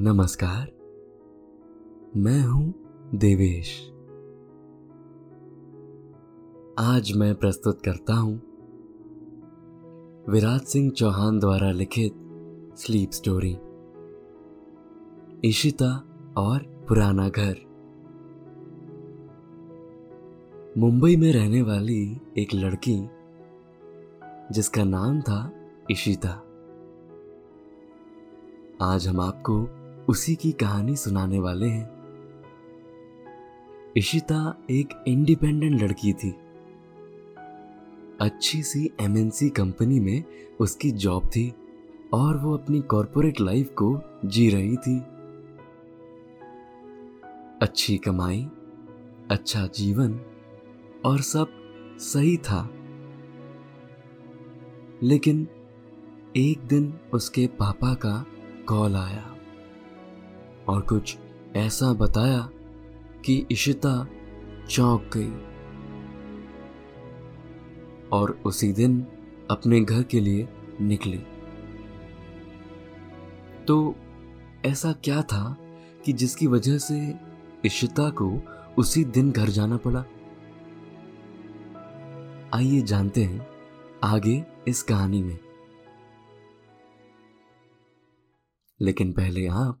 नमस्कार। मैं हूँ देवेश। आज मैं प्रस्तुत करता हूँ विराज सिंह चौहान द्वारा लिखित स्लीप स्टोरी। इशिता और पुराना घर। मुंबई में रहने वाली एक लड़की, जिसका नाम था इशिता आज हम आपको उसी की कहानी सुनाने वाले हैं। इशिता एक इंडिपेंडेंट लड़की थी। अच्छी सी एमएनसी कंपनी में उसकी जॉब थी और वो अपनी कॉरपोरेट लाइफ को जी रही थी। अच्छी कमाई अच्छा जीवन और सब सही था। लेकिन एक दिन उसके पापा का कॉल आया। और कुछ ऐसा बताया कि इशिता चौंक गई। और उसी दिन अपने घर के लिए निकली। तो ऐसा क्या था कि जिसकी वजह से इशिता को उसी दिन घर जाना पड़ा? आइए जानते हैं आगे इस कहानी में। लेकिन पहले आप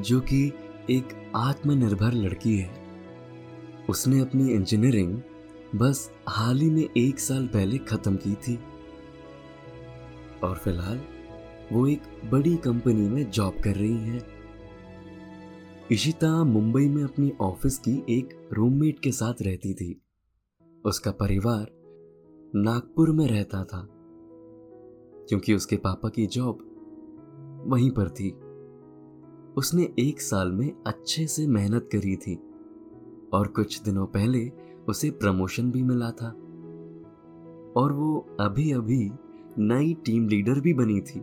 जो कि एक आत्मनिर्भर लड़की है। उसने अपनी इंजीनियरिंग बस हाल ही में एक साल पहले खत्म की थी। और फ़िलहाल वो एक बड़ी कंपनी में जॉब कर रही है। इशिता मुंबई में अपनी ऑफ़िस की एक रूममेट के साथ रहती थी। उसका परिवार नागपुर में रहता था, क्योंकि उसके पापा की जॉब वहीं पर थी। उसने एक साल में अच्छे से मेहनत करी थी और कुछ दिनों पहले उसे प्रमोशन भी मिला था। और वो अभी अभी नई टीम लीडर भी बनी थी।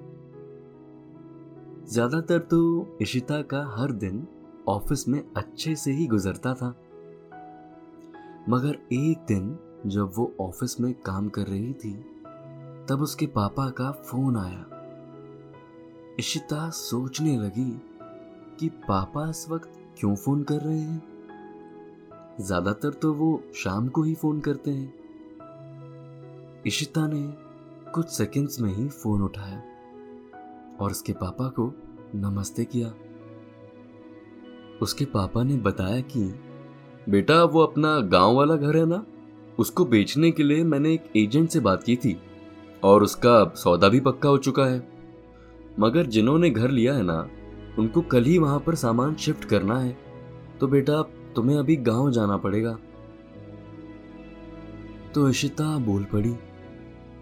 ज़्यादातर तो इशिता का हर दिन ऑफ़िस में अच्छे से ही गुजरता था। मगर एक दिन जब वो ऑफ़िस में काम कर रही थी, तब उसके पापा का फ़ोन आया। इशिता सोचने लगी कि पापा इस वक्त क्यों फ़ोन कर रहे हैं? ज़्यादातर तो वो शाम को ही फ़ोन करते हैं। इशिता ने कुछ सेकंड्स में ही फ़ोन उठाया और उसके पापा को नमस्ते किया। उसके पापा ने बताया कि, बेटा, वो अपना गाँव वाला घर है ना? उसको बेचने के लिए मैंने एक एजेंट से बात की थी और उसका सौदा भी पक्का हो चुका है। मगर जिन्होंने घर लिया है ना उनको कल ही वहाँ पर सामान शिफ्ट करना है। तो बेटा तुम्हें अभी गाँव जाना पड़ेगा। तो इशिता बोल पड़ी,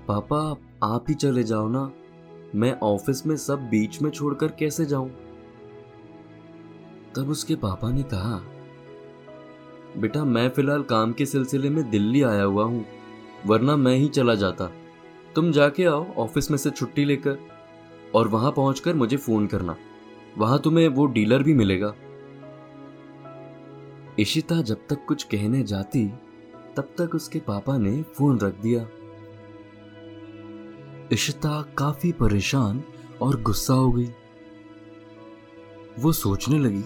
पापा, आप ही चले जाओ ना। मैं ऑफ़िस में सब बीच में छोड़कर कैसे जाऊँ? तब उसके पापा ने कहा, बेटा, मैं फ़िलहाल काम के सिलसिले में दिल्ली आया हुआ हूँ, वरना मैं ही चला जाता। तुम जाके आओ, ऑफ़िस में से छुट्टी लेकर, और वहाँ पहुंचकर मुझे फ़ोन करना। वहाँ तुम्हें वो डीलर भी मिलेगा। इशिता जब तक कुछ कहने जाती, तब तक उसके पापा ने फ़ोन रख दिया। इशिता काफ़ी परेशान और गुस्सा हो गई। वो सोचने लगी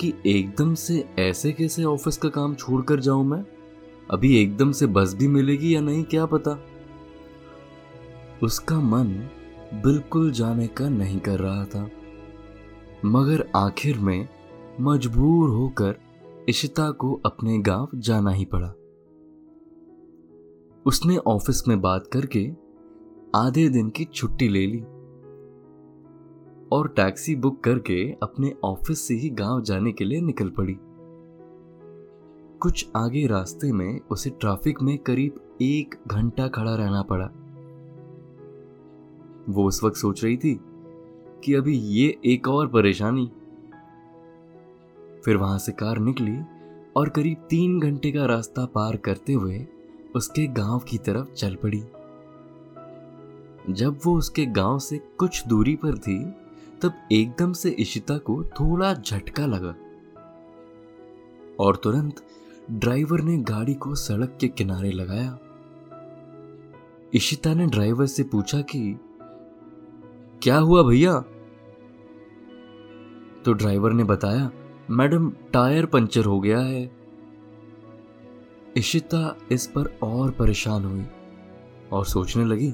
कि एकदम से ऐसे कैसे ऑफ़िस का काम छोड़कर जाऊँ मैं? अभी एकदम से बस भी मिलेगी या नहीं, क्या पता? उसका मन बिल्कुल जाने का नहीं कर रहा था। मगर आखिर में मजबूर होकर इशिता को अपने गाँव जाना ही पड़ा। उसने ऑफ़िस में बात करके आधे दिन की छुट्टी ले ली और टैक्सी बुक करके अपने ऑफ़िस से ही गाँव जाने के लिए निकल पड़ी। कुछ आगे रास्ते में उसे ट्रैफ़िक में करीब एक घंटा खड़ा रहना पड़ा। वो उस वक्त सोच रही थी कि अभी ये एक और परेशानी। फिर वहाँ से कार निकली और करीब तीन घंटे का रास्ता पार करते हुए उसके गाँव की तरफ़ चल पड़ी। जब वो उसके गाँव से कुछ दूरी पर थी, तब एकदम से इशिता को थोड़ा झटका लगा। और तुरंत ड्राइवर ने गाड़ी को सड़क के किनारे लगाया। इशिता ने ड्राइवर से पूछा कि, क्या हुआ भैया? तो ड्राइवर ने बताया, मैडम, टायर पंचर हो गया है। इशिता इस पर और परेशान हुई और सोचने लगी,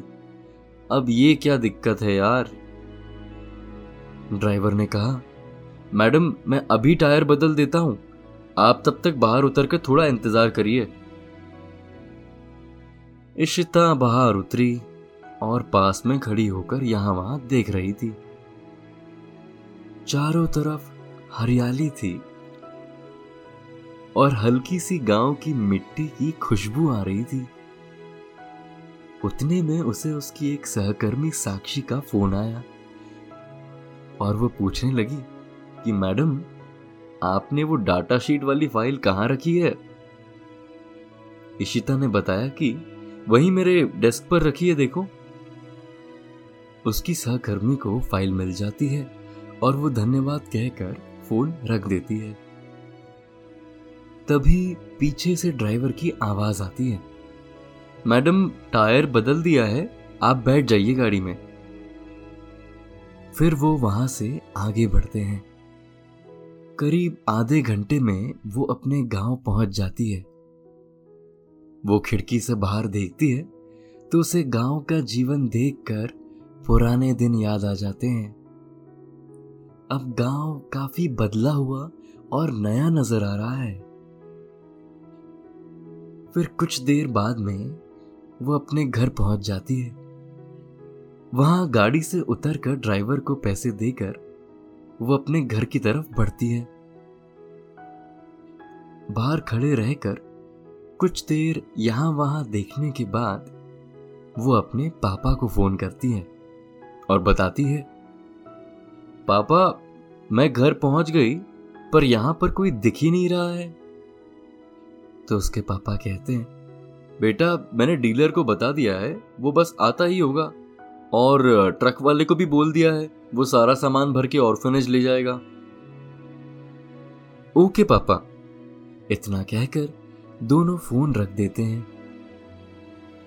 अब ये क्या दिक्कत है यार? ड्राइवर ने कहा, मैडम, मैं अभी टायर बदल देता हूँ। आप तब तक बाहर उतर कर थोड़ा इंतज़ार करिए। इशिता बाहर उतरी और पास में खड़ी होकर यहाँ वहाँ देख रही थी। चारों तरफ़ हरियाली थी और हल्की सी गाँव की मिट्टी की खुशबू आ रही थी। उतने में उसे उसकी एक सहकर्मी साक्षी का फ़ोन आया और वो पूछने लगी कि, मैडम, आपने वो डाटा शीट वाली फ़ाइल कहाँ रखी है? इशिता ने बताया कि, वही मेरे डेस्क पर रखी है, देखो। उसकी सहकर्मी को फ़ाइल मिल जाती है। और वो धन्यवाद कहकर फ़ोन रख देती है। तभी पीछे से ड्राइवर की आवाज़ आती है। मैडम, टायर बदल दिया है, आप बैठ जाइए गाड़ी में। फिर वो वहाँ से आगे बढ़ते हैं। करीब आधे घंटे में वो अपने गाँव पहुँच जाती है। वो खिड़की से बाहर देखती है तो उसे गाँव का जीवन देखकर पुराने दिन याद आ जाते हैं। अब गाँव काफ़ी बदला हुआ और नया नज़र आ रहा है। फिर कुछ देर बाद में वो अपने घर पहुँच जाती है। वहाँ गाड़ी से उतरकर ड्राइवर को पैसे देकर वो अपने घर की तरफ़ बढ़ती है। बाहर खड़े रहकर कुछ देर यहाँ वहाँ देखने के बाद वो अपने पापा को फ़ोन करती है और बताती है पापा, मैं घर पहुँच गई, पर यहाँ पर कोई दिख ही नहीं रहा है। तो उसके पापा कहते हैं, बेटा, मैंने डीलर को बता दिया है, वो बस आता ही होगा। और ट्रक वाले को भी बोल दिया है, वो सारा सामान भर के ऑर्फनेज ले जाएगा। ओके पापा, इतना कहकर दोनों फ़ोन रख देते हैं।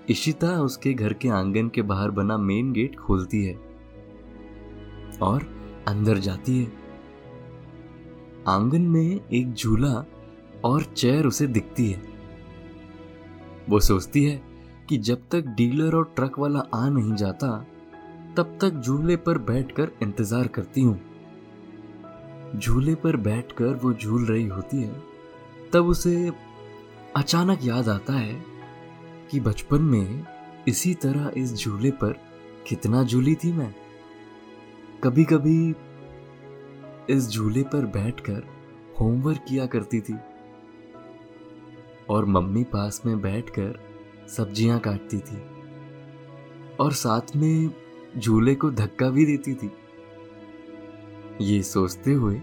इशिता उसके घर के आँगन के बाहर बना मेन गेट खोलती है। और अंदर जाती है। आँगन में एक झूला और चेयर उसे दिखती है। वो सोचती है कि जब तक डीलर और ट्रक वाला आ नहीं जाता, तब तक झूले पर बैठकर इंतज़ार करती हूँ। झूले पर बैठकर वो झूल रही होती है, तब उसे अचानक याद आता है कि बचपन में इसी तरह इस झूले पर कितना झूली थी मैं। कभी कभी इस झूले पर बैठकर होमवर्क किया करती थी और मम्मी पास में बैठकर सब्ज़ियाँ काटती थी और साथ में झूले को धक्का भी देती थी। ये सोचते हुए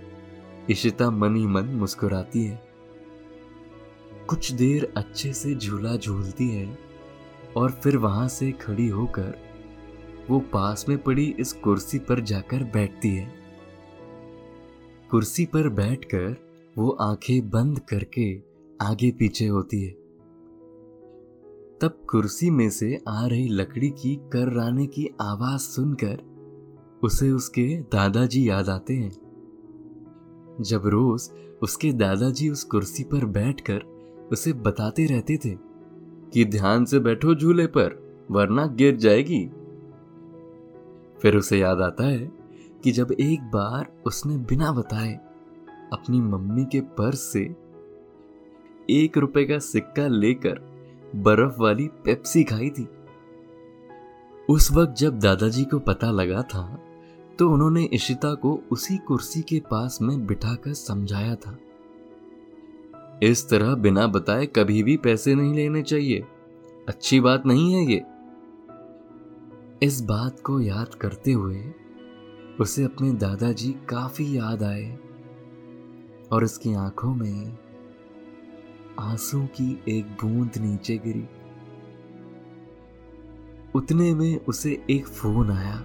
इशिता मन ही मन मुस्कुराती है। कुछ देर अच्छे से झूला झूलती है और फिर वहाँ से खड़ी होकर वो पास में पड़ी इस कुर्सी पर जाकर बैठती है। कुर्सी पर बैठकर वो आँखें बंद करके आगे पीछे होती है। तब कुर्सी में से आ रही लकड़ी की कर्राने की आवाज़ सुनकर उसे उसके दादाजी याद आते हैं। जब रोज उसके दादाजी उस कुर्सी पर बैठकर उसे बताते रहते थे कि ध्यान से बैठो झूले पर, वरना गिर जाएगी। फिर उसे याद आता है कि जब एक बार उसने बिना बताए अपनी मम्मी के पर्स से एक रुपए का सिक्का लेकर बर्फ़ वाली पेप्सी खाई थी। उस वक्त जब दादाजी को पता लगा था तो उन्होंने इशिता को उसी कुर्सी के पास में बिठाकर समझाया था। इस तरह बिना बताए कभी भी पैसे नहीं लेने चाहिए। अच्छी बात नहीं है ये। इस बात को याद करते हुए उसे अपने दादाजी काफ़ी याद आए और उसकी आँखों में आँसू की एक बूंद नीचे गिरी। उतने में उसे एक फ़ोन आया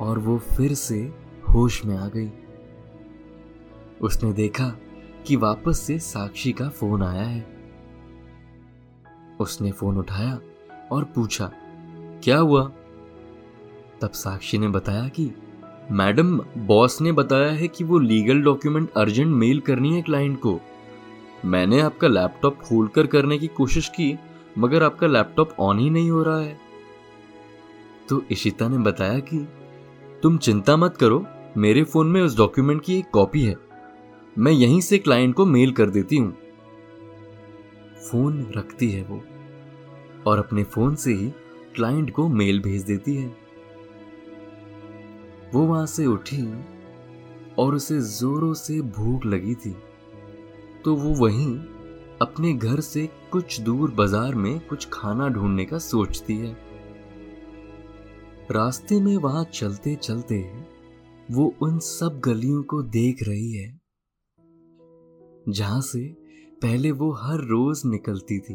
और वो फिर से होश में आ गई। उसने देखा कि वापस से साक्षी का फ़ोन आया है। उसने फ़ोन उठाया और पूछा, क्या हुआ? तब साक्षी ने बताया कि मैडम, बॉस ने बताया है कि वो लीगल डॉक्यूमेंट अर्जेंट मेल करनी है क्लाइंट को। मैंने आपका लैपटॉप खोलकर करने की कोशिश की, मगर आपका लैपटॉप ऑन ही नहीं हो रहा है। तो इशिता ने बताया कि तुम चिंता मत करो, मेरे फ़ोन में उस डॉक्यूमेंट की एक कॉपी है। मैं यहीं से क्लाइंट को मेल कर देती हूँ। फ़ोन रखती है वो, और अपने फ़ोन से ही क्लाइंट को मेल भेज देती है। वो वहाँ से उठी और उसे जोरों से भूख लगी थी। तो वो वहीं अपने घर से कुछ दूर बाज़ार में कुछ खाना ढूँढने का सोचती है। रास्ते में वहाँ चलते चलते वो उन सब गलियों को देख रही है, जहाँ से पहले वो हर रोज निकलती थी।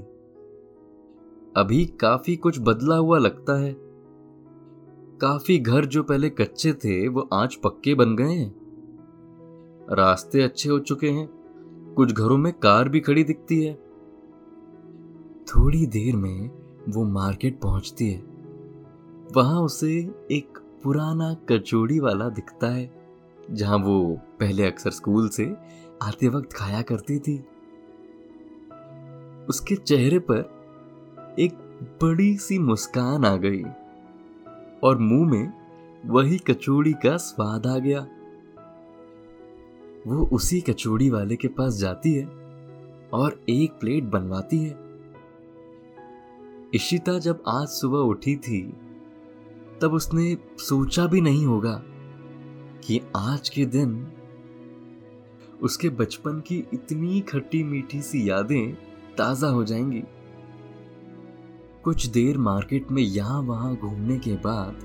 अभी काफ़ी कुछ बदला हुआ लगता है। काफ़ी घर जो पहले कच्चे थे, वो आज पक्के बन गए हैं। रास्ते अच्छे हो चुके हैं। कुछ घरों में कार भी खड़ी दिखती है। थोड़ी देर में वो मार्केट पहुँचती है। वहाँ उसे एक पुराना कचौड़ी वाला दिखता है, जहाँ वो पहले अक्सर स्कूल से आते वक्त खाया करती थी। उसके चेहरे पर एक बड़ी सी मुस्कान आ गई। और मुँह में वही कचौड़ी का स्वाद आ गया। वो उसी कचौड़ी वाले के पास जाती है और एक प्लेट बनवाती है। इशिता जब आज सुबह उठी थी, तब उसने सोचा भी नहीं होगा कि आज के दिन उसके बचपन की इतनी खट्टी मीठी सी यादें ताज़ा हो जाएँगी। कुछ देर मार्केट में यहाँ वहाँ घूमने के बाद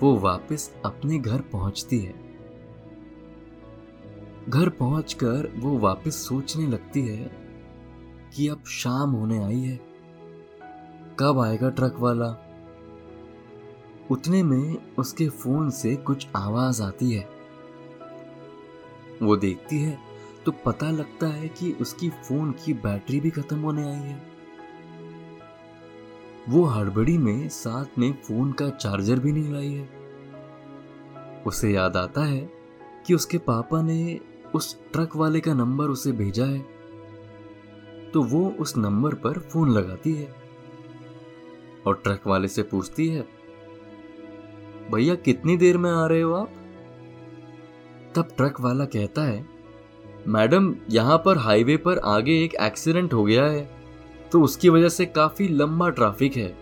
वो वापस अपने घर पहुँचती है। घर पहुंचकर वो वापस सोचने लगती है कि अब शाम होने आई है। कब आएगा ट्रक वाला? उतने में उसके फ़ोन से कुछ आवाज़ आती है। वो देखती है तो पता लगता है कि उसकी फ़ोन की बैटरी भी खत्म होने आई है। वो हड़बड़ी में साथ में फ़ोन का चार्जर भी नहीं लाई है। उसे याद आता है कि उसके पापा ने उस ट्रक वाले का नंबर उसे भेजा है। तो वो उस नंबर पर फ़ोन लगाती है और ट्रक वाले से पूछती है, भैया, कितनी देर में आ रहे हो आप? तब ट्रक वाला कहता है, मैडम, यहाँ पर हाईवे पर आगे एक एक्सीडेंट हो गया है। तो उसकी वजह से काफ़ी लंबा ट्रैफ़िक है।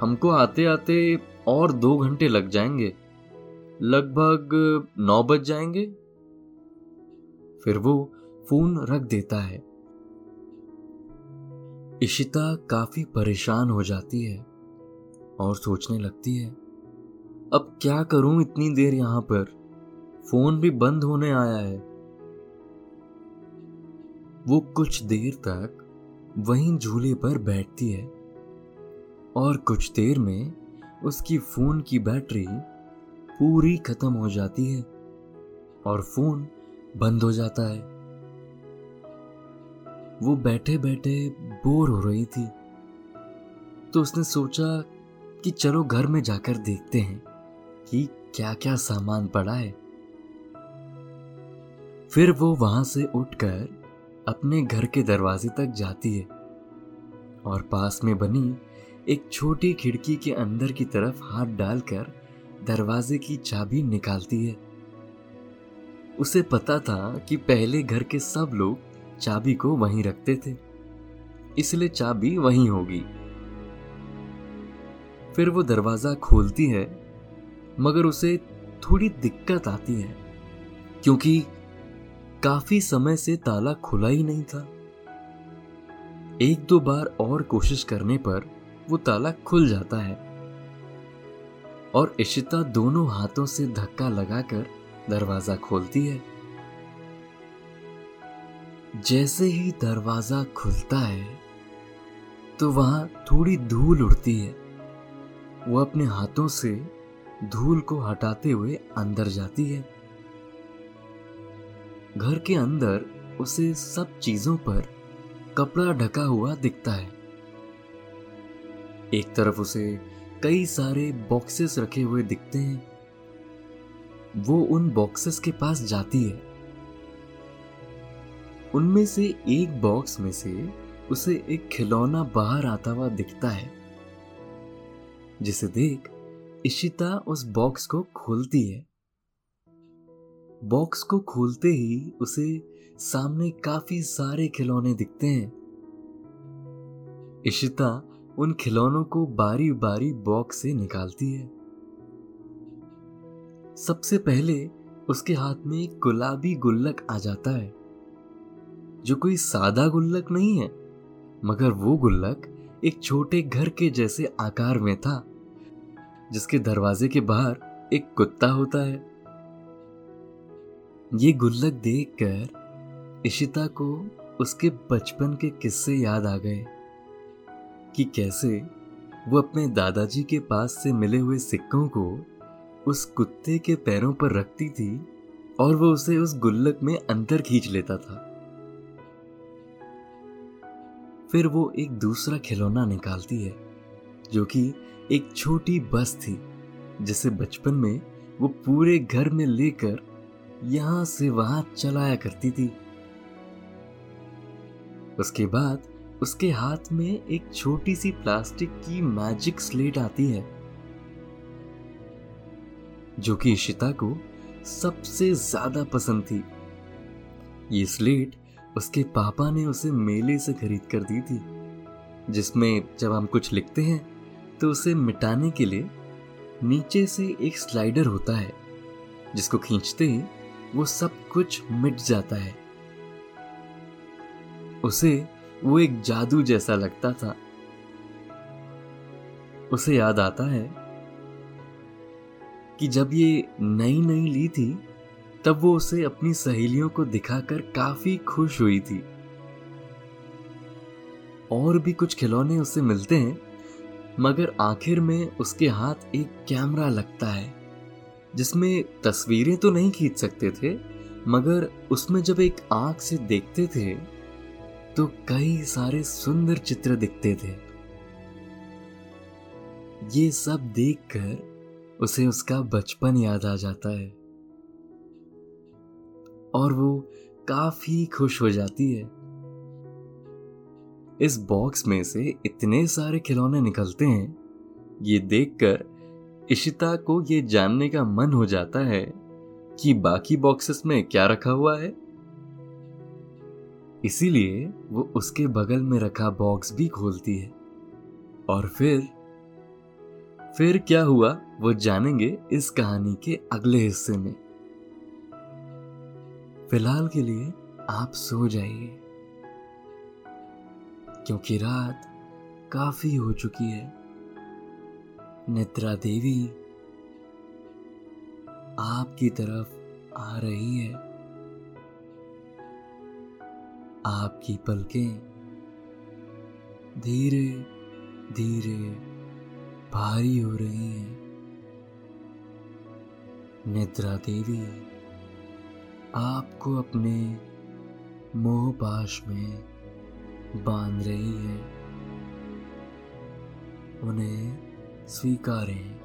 हमको आते आते और दो घंटे लग जाएँगे। लगभग नौ बज जाएँगे। फिर वो फ़ोन रख देता है। इशिता काफ़ी परेशान हो जाती है और सोचने लगती है, अब क्या करूँ इतनी देर यहाँ पर? फ़ोन भी बंद होने आया है। वो कुछ देर तक वहीं झूले पर बैठती है। और कुछ देर में उसकी फ़ोन की बैटरी पूरी खत्म हो जाती है और फ़ोन बंद हो जाता है। वो बैठे बैठे बोर हो रही थी। तो उसने सोचा कि चलो घर में जाकर देखते हैं कि क्या क्या सामान पड़ा है। फिर वो वहाँ से उठकर अपने घर के दरवाजे तक जाती है और पास में बनी एक छोटी खिड़की के अंदर की तरफ़ हाथ डालकर दरवाजे की चाबी निकालती है। उसे पता था कि पहले घर के सब लोग चाबी को वहीं रखते थे, इसलिए चाबी वहीं होगी। फिर वो दरवाज़ा खोलती है, मगर उसे थोड़ी दिक्कत आती है, क्योंकि काफ़ी समय से ताला खुला ही नहीं था। एक दो बार और कोशिश करने पर वो ताला खुल जाता है और इशिता दोनों हाथों से धक्का लगाकर दरवाज़ा खोलती है। जैसे ही दरवाज़ा खुलता है तो वहाँ थोड़ी धूल उड़ती है। वो अपने हाथों से धूल को हटाते हुए अंदर जाती है। घर के अंदर उसे सब चीज़ों पर कपड़ा ढका हुआ दिखता है। एक तरफ़ उसे कई सारे बॉक्सेस रखे हुए दिखते हैं। वो उन बॉक्सेस के पास जाती है। उनमें से एक बॉक्स में से उसे एक खिलौना बाहर आता हुआ दिखता है, जिसे देख इशिता उस बॉक्स को खोलती है। बॉक्स को खोलते ही उसे सामने काफ़ी सारे खिलौने दिखते हैं। इशिता उन खिलौनों को बारी बारी बॉक्स से निकालती है। सबसे पहले उसके हाथ में एक गुलाबी गुल्लक आ जाता है, जो कोई सादा गुल्लक नहीं है, मगर वो गुल्लक एक छोटे घर के जैसे आकार में था, जिसके दरवाजे के बाहर एक कुत्ता होता है। ये गुल्लक देखकर इशिता को उसके बचपन के किस्से याद आ गए कि कैसे वो अपने दादाजी के पास से मिले हुए सिक्कों को उस कुत्ते के पैरों पर रखती थी और वो उसे उस गुल्लक में अंदर खींच लेता था। फिर वो एक दूसरा खिलौना निकालती है, जो कि एक छोटी बस थी, जिसे बचपन में वो पूरे घर में लेकर यहाँ से वहाँ चलाया करती थी। उसके बाद उसके हाथ में एक छोटी सी प्लास्टिक की मैजिक स्लेट आती है, जो कि इशिता को सबसे ज़्यादा पसंद थी। ये स्लेट उसके पापा ने उसे मेले से खरीद कर दी थी, जिसमें जब हम कुछ लिखते हैं तो उसे मिटाने के लिए नीचे से एक स्लाइडर होता है, जिसको खींचते ही वो सब कुछ मिट जाता है। उसे वो एक जादू जैसा लगता था। उसे याद आता है कि जब ये नई नई ली थी, तब वो उसे अपनी सहेलियों को दिखाकर काफ़ी खुश हुई थी। और भी कुछ खिलौने उसे मिलते हैं, मगर आखिर में उसके हाथ एक कैमरा लगता है। जिसमें तस्वीरें तो नहीं खींच सकते थे, मगर उसमें जब एक आँख से देखते थे तो कई सारे सुंदर चित्र दिखते थे। ये सब देखकर उसे उसका बचपन याद आ जाता है। और वो काफ़ी खुश हो जाती है। इस बॉक्स में से इतने सारे खिलौने निकलते हैं, ये देखकर इशिता को ये जानने का मन हो जाता है कि बाकी बॉक्सेस में क्या रखा हुआ है। इसीलिए वो उसके बगल में रखा बॉक्स भी खोलती है। और फिर फिर क्या हुआ वो जानेंगे इस कहानी के अगले हिस्से में। फ़िलहाल के लिए आप सो जाइए। क्योंकि रात काफ़ी हो चुकी है। निद्रा देवी आपकी तरफ़ आ रही है। आपकी पलकें धीरे धीरे भारी हो रही हैं। निद्रा देवी आपको अपने मोह पाश में बाँध रही है। उन्हें स्वीकारें।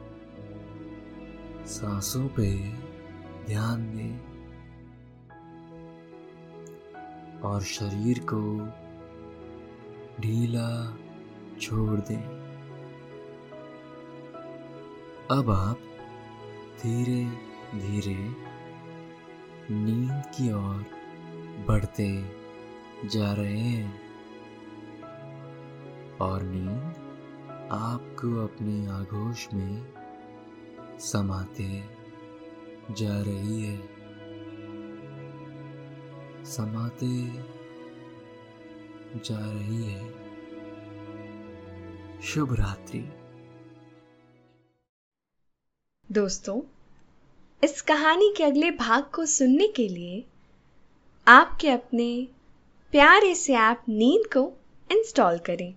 सांसों पे ध्यान दें। और शरीर को ढीला छोड़ दें। अब आप धीरे धीरे नींद की ओर बढ़ते जा रहे हैं। और नींद आपको अपने आगोश में समाते जा रही है। समाते जा रही है। शुभ रात्रि। दोस्तों, इस कहानी के अगले भाग को सुनने के लिए आपके अपने प्यारे से ऐप नींद को इंस्टॉल करें।